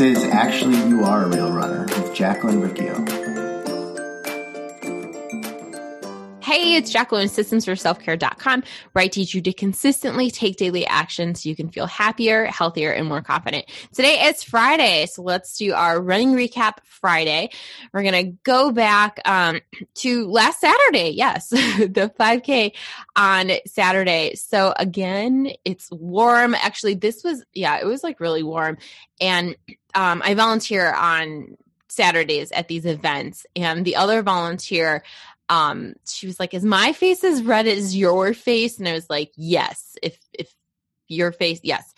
This is Actually You Are a Real Runner with Jacqueline Riccio. Hey, it's Jacqueline, systemsforselfcare.com, where I teach you to consistently take daily action so you can feel happier, healthier, and more confident. Today is Friday, so let's do our running recap Friday. We're going to go back um, to last Saturday. Yes, the 5K on Saturday. So again, it's warm. Actually, this was, yeah, it was like really warm. And um, I volunteer on Saturdays at these events, and the other volunteer um she was like is my face as red as your face? And i was like yes if if your face yes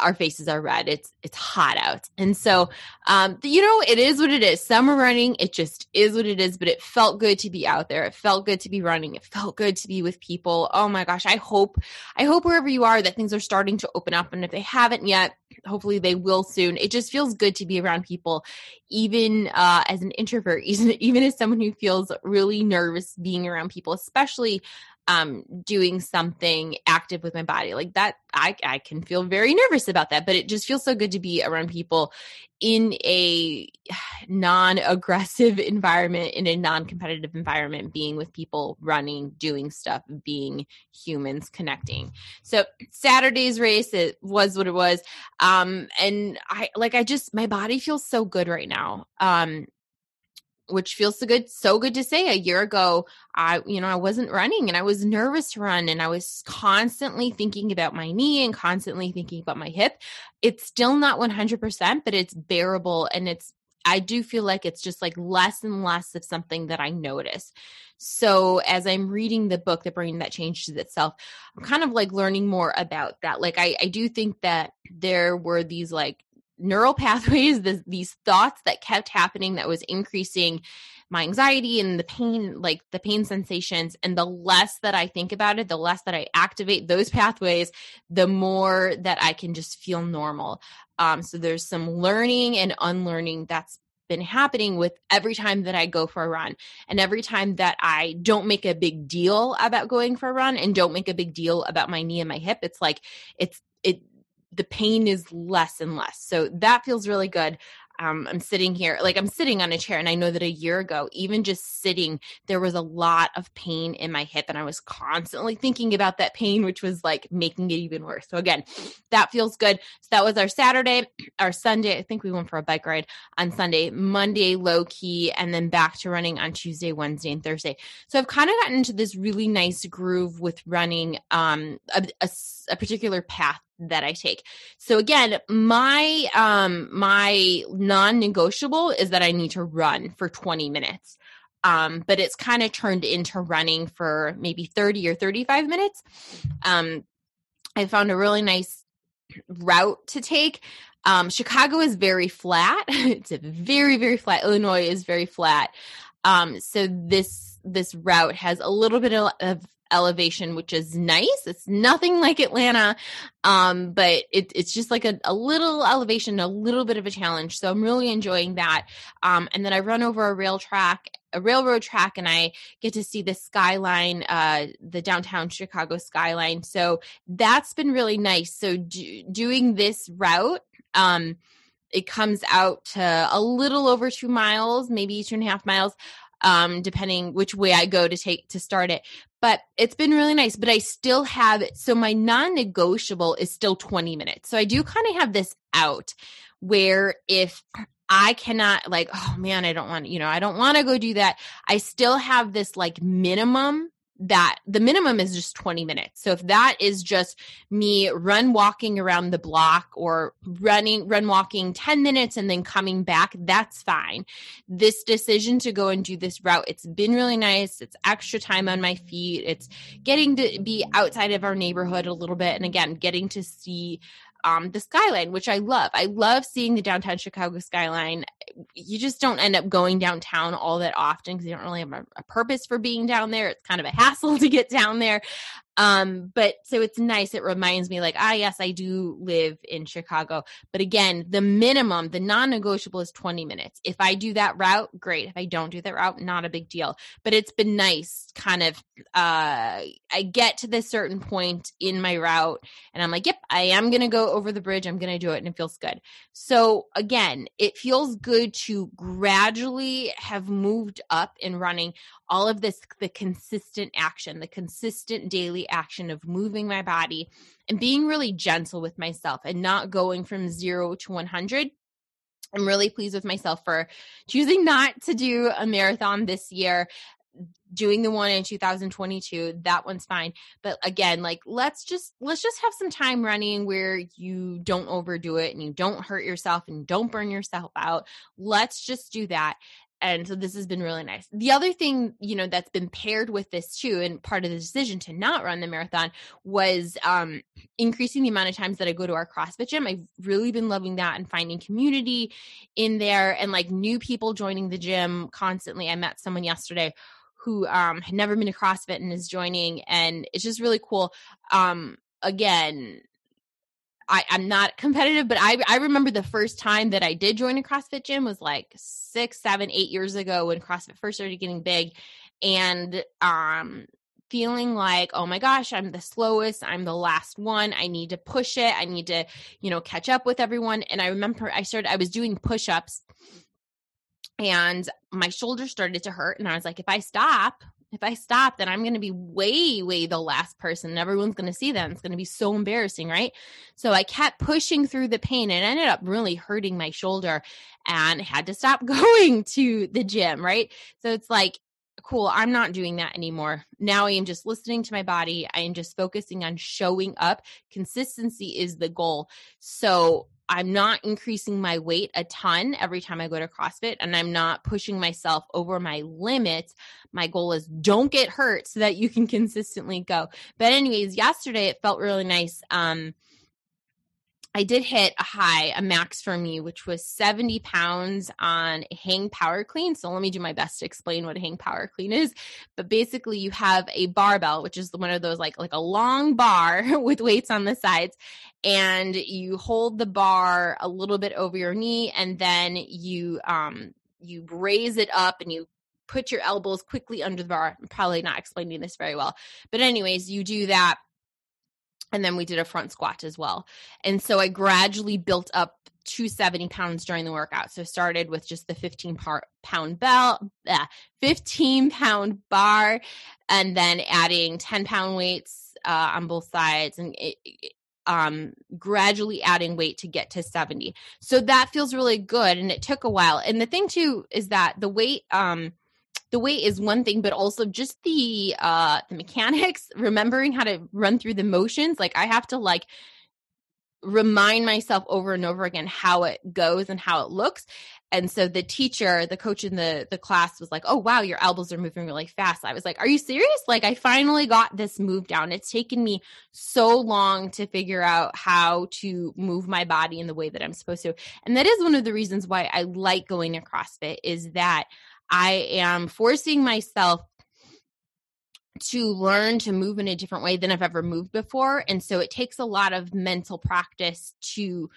our faces are red. It's it's hot out. And so um you know it is what it is. Summer running. It just is what it is but it felt good to be out there. It felt good to be running. It felt good to be with people. Oh my gosh i hope i hope wherever you are that things are starting to open up and if they haven't yet hopefully they will soon. It just feels good to be around people even uh, as an introvert even, even as someone who feels really nervous being around people especially um doing something active with my body. Like that i i can feel very nervous about that but it just feels so good to be around people in a non-aggressive environment in a non-competitive environment being with people running doing stuff being humans connecting. So saturday's race it was what it was. Um and i like i just my body feels so good right now. Um which feels so good so good to say a year ago i you know i wasn't running and i was nervous to run and i was constantly thinking about my knee and constantly thinking about my hip. It's still not 100% but it's bearable and it's i do feel like it's just like less and less of something that i notice. So as i'm reading the book the brain that changes itself i'm kind of like learning more about that. Like i i do think that there were these like neural pathways, these thoughts that kept happening that was increasing my anxiety and the pain, like the pain sensations. And the less that I think about it, the less that I activate those pathways, the more that I can just feel normal. Um, so there's some learning and unlearning that's been happening with every time that I go for a run and every time that I don't make a big deal about going for a run and don't make a big deal about my knee and my hip. It's like, it's, it the pain is less and less. So that feels really good um, I'm sitting here, like I'm sitting on a chair, and I know that a year ago, even just sitting, there was a lot of pain in my hip, and I was constantly thinking about that pain, which was like making it even worse. So, again, that feels good. So, that was our Saturday, our Sunday. I think we went for a bike ride on Sunday, Monday, low key, and then back to running on Tuesday, Wednesday, and Thursday. So, I've kind of gotten into this really nice groove with running um, a, a, a particular path that I take. So again, my um my non-negotiable is that I need to run for 20 minutes. Um, but it's kind of turned into running for maybe 30 or 35 minutes. Um, I found a really nice route to take. Um, Chicago is very flat. it's a very, very flat. Illinois is very flat. Um, so this this route has a little bit of, elevation, which is nice. It's nothing like Atlanta, um, but it, it's just like a, a, little elevation, a little bit of a challenge. So I'm really enjoying that. Um, and then I run over a rail track, a railroad track, and I get to see the skyline, uh, the downtown Chicago skyline. So that's been really nice. So do, doing this route, um, it comes out to a little over two miles, maybe two and a half miles um, depending which way I go to take to start it. But it's been really nice. But I still have so my non-negotiable is still 20 minutes. So I do kind of have this out where if I cannot like, oh man, I don't want, you know, I don't want to go do that. I still have this like minimum that the minimum is just 20 minutes. So if that is just me run walking around the block or running run walking 10 minutes and then coming back, that's fine. This decision to go and do this route, it's been really nice. It's extra time on my feet. It's getting to be outside of our neighborhood a little bit and again, getting to see um, the skyline, which I love. I love seeing the downtown Chicago skyline. You just don't end up going downtown all that often because you don't really have a, a, purpose for being down there. It's kind of a hassle to get down there. Um, but so it's nice. It reminds me like, ah, yes, I do live in Chicago. But again, the minimum, the non-negotiable is 20 minutes. If I do that route, great. If I don't do that route, not a big deal. But it's been nice kind of uh I get to this certain point in my route and I'm like, yep, I am gonna go over the bridge. I'm gonna do it and it feels good. So again, it feels good to gradually have moved up in running all of this the consistent action, the consistent daily action of moving my body and being really gentle with myself and not going from zero to 100. I'm really pleased with myself for choosing not to do a marathon this year doing the one in 2022 that one's fine. But again like let's just let's just have some time running where you don't overdo it and you don't hurt yourself and don't burn yourself out. Let's just do that and so this has been really nice. The other thing, you know, that's been paired with this too, and part of the decision to not run the marathon was um, increasing the amount of times that I go to our CrossFit gym. I've really been loving that and finding community in there and like new people joining the gym constantly. I met someone yesterday who um, had never been to CrossFit and is joining, and it's just really cool. Um, again, I, I'm not competitive, but I, I remember the first time that I did join a CrossFit gym was like six, seven, eight years ago when CrossFit first started getting big. And um, feeling like, oh my gosh, I'm the slowest, I'm the last one. I need to push it. I need to, you know, catch up with everyone. And I remember I started, I was doing push ups and my shoulder started to hurt. And I was like, if I stop, if I stop, then I'm going to be way, way the last person everyone's going to see them. It's going to be so embarrassing, right? So I kept pushing through the pain and ended up really hurting my shoulder and had to stop going to the gym, right? So it's like, cool, I'm not doing that anymore. Now I am just listening to my body. I am just focusing on showing up. Consistency is the goal. So I'm not increasing my weight a ton every time I go to CrossFit and I'm not pushing myself over my limits. My goal is don't get hurt so that you can consistently go. But anyways, yesterday it felt really nice. Um, I did hit a high, a max for me, which was 70 pounds on hang power clean. So let me do my best to explain what a hang power clean is. But basically you have a barbell, which is one of those like like a long bar with weights on the sides. And you hold the bar a little bit over your knee and then you um you raise it up and you put your elbows quickly under the bar. I'm probably not explaining this very well. But anyways, you do that and then we did a front squat as well. And so I gradually built up to 70 pounds during the workout. So started with just the 15 pound bell, uh, 15 pound bar, and then adding 10 pound weights uh, on both sides and it, it, um gradually adding weight to get to 70 so that feels really good and it took a while. And the thing too is that the weight um the weight is one thing but also just the uh the mechanics remembering how to run through the motions like i have to like remind myself over and over again how it goes and how it looks and so the teacher the coach in the the class was like oh wow your elbows are moving really fast i was like are you serious like i finally got this move down it's taken me so long to figure out how to move my body in the way that i'm supposed to and that is one of the reasons why i like going to crossfit is that I am forcing myself to learn to move in a different way than I've ever moved before. And so it takes a lot of mental practice to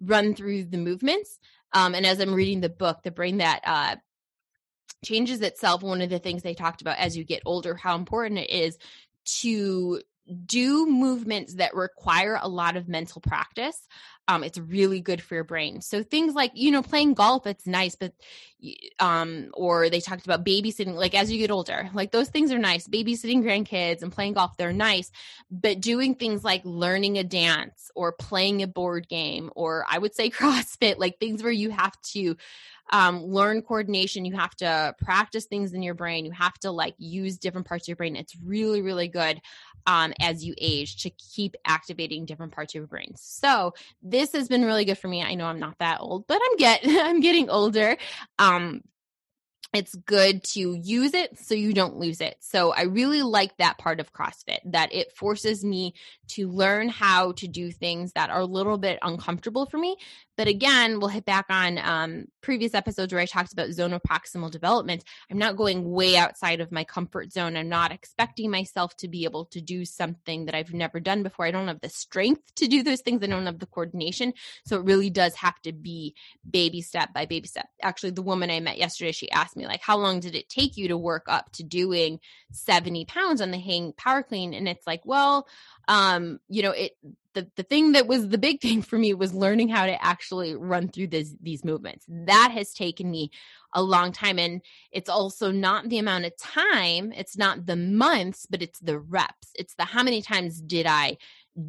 run through the movements. Um, and as I'm reading the book, The Brain That uh, Changes Itself, one of the things they talked about as you get older, how important it is to do movements that require a lot of mental practice um, it's really good for your brain. So things like, you know, playing golf, it's nice, but, um, or they talked about babysitting, like as you get older, like those things are nice. Babysitting grandkids and playing golf, they're nice. But doing things like learning a dance or playing a board game, or I would say CrossFit, like things where you have to, um, learn coordination. You have to practice things in your brain. You have to like use different parts of your brain. It's really, really good um, as you age to keep activating different parts of your brain. So this has been really good for me. I know I'm not that old, but I'm get I'm getting older. Um, it's good to use it so you don't lose it. So I really like that part of CrossFit that it forces me to learn how to do things that are a little bit uncomfortable for me. But again, we'll hit back on um, previous episodes where I talked about zone of proximal development, I'm not going way outside of my comfort zone. I'm not expecting myself to be able to do something that I've never done before. I don't have the strength to do those things. I don't have the coordination. So it really does have to be baby step by baby step. Actually, the woman I met yesterday, she asked me, like, how long did it take you to work up to doing 70 pounds on the hang power clean? And it's like, well, um, you know, it the, the thing that was the big thing for me was learning how to actually run through this, these movements. That has taken me a long time. And it's also not the amount of time, it's not the months, but it's the reps. It's the how many times did I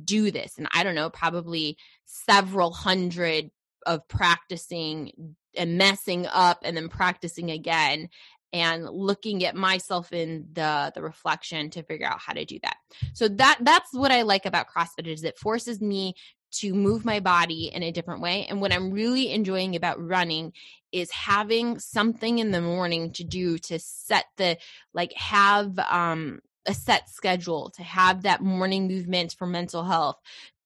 do this? And I don't know, probably several hundred of practicing and messing up and then practicing again and looking at myself in the the reflection to figure out how to do that. So that that's what I like about CrossFit is it forces me to move my body in a different way. And what I'm really enjoying about running is having something in the morning to do to set the like have um a set schedule to have that morning movement for mental health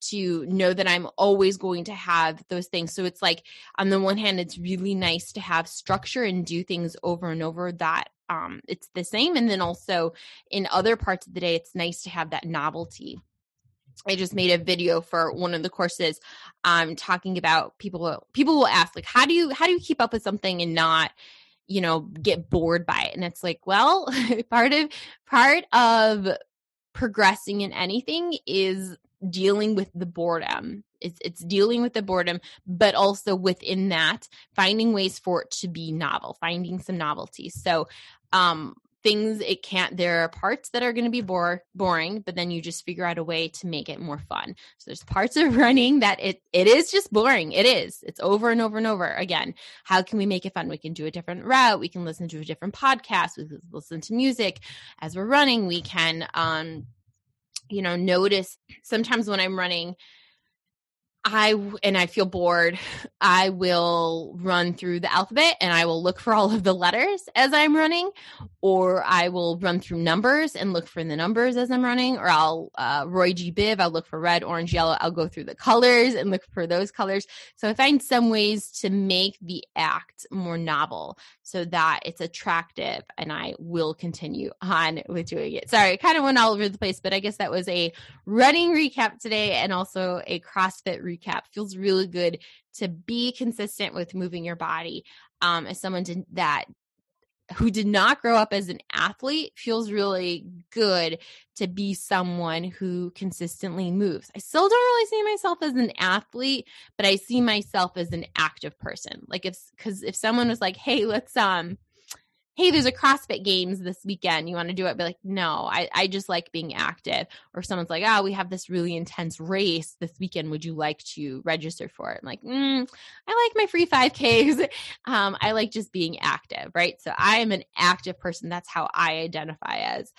to know that I'm always going to have those things. So it's like, on the one hand, it's really nice to have structure and do things over and over that um, it's the same. And then also in other parts of the day, it's nice to have that novelty. I just made a video for one of the courses um talking about people people will ask like how do you how do you keep up with something and not you know get bored by it and it's like well part of part of progressing in anything is dealing with the boredom. It's it's dealing with the boredom, but also within that, finding ways for it to be novel, finding some novelty. So um things it can't there are parts that are going to be bore, boring but then you just figure out a way to make it more fun. So there's parts of running that it it is just boring. It is. It's over and over and over. Again how can we make it fun? We can do a different route. We can listen to a different podcast. We can listen to music. As we're running we can um you know, notice sometimes when I'm running, I and I feel bored, I will run through the alphabet and I will look for all of the letters as I'm running, or I will run through numbers and look for the numbers as I'm running, or I'll uh, Roy G. Biv, I'll look for red, orange, yellow. I'll go through the colors and look for those colors. So I find some ways to make the act more novel so that it's attractive, and I will continue on with doing it. Sorry, I kind of went all over the place, but I guess that was a running recap today and also a CrossFit recap feels really good to be consistent with moving your body um, as someone that who did not grow up as an athlete feels really good to be someone who consistently moves. I still don't really see myself as an athlete, but I see myself as an active person. Like if cuz if someone was like, "Hey, let's um hey, there's a CrossFit games this weekend. You want to do it? Be like, no, I, I just like being active. Or someone's like, oh, we have this really intense race this weekend. Would you like to register for it? I'm like, mm, I like my free 5Ks. Um, I like just being active, right? So I am an active person. That's how I identify as.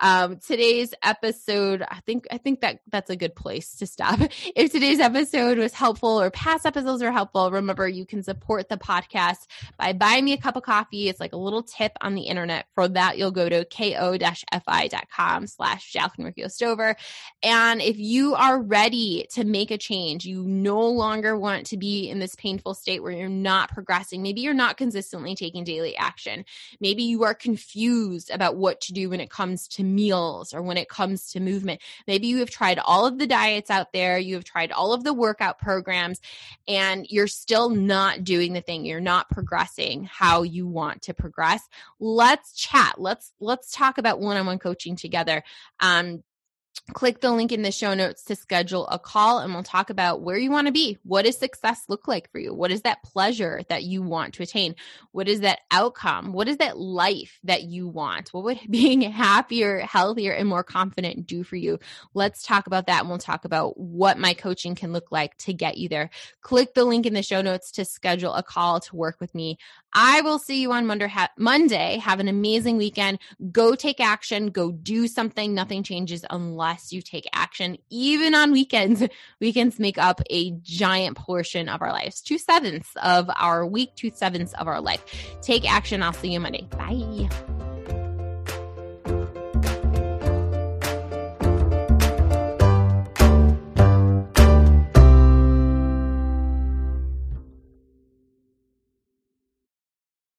Um, today's episode, I think, I think that that's a good place to stop. If today's episode was helpful or past episodes are helpful, remember you can support the podcast by buying me a cup of coffee. It's like a little tip on the internet. For that, you'll go to ko-fi.com slash Jacqueline Stover. And if you are ready to make a change, you no longer want to be in this painful state where you're not progressing. Maybe you're not consistently taking daily action. Maybe you are confused about what to do when it comes to meals or when it comes to movement. Maybe you have tried all of the diets out there, you have tried all of the workout programs, and you're still not doing the thing. You're not progressing how you want to progress let's chat let's let's talk about one-on-one coaching together um click the link in the show notes to schedule a call and we'll talk about where you want to be. What does success look like for you? What is that pleasure that you want to attain? What is that outcome? What is that life that you want? What would being happier, healthier, and more confident do for you? Let's talk about that and we'll talk about what my coaching can look like to get you there. Click the link in the show notes to schedule a call to work with me. I will see you on Monday. Have an amazing weekend. Go take action. Go do something. Nothing changes unless you take action. Even on weekends, weekends make up a giant portion of our lives. Two sevenths of our week, two sevenths of our life. Take action. I'll see you Monday. Bye.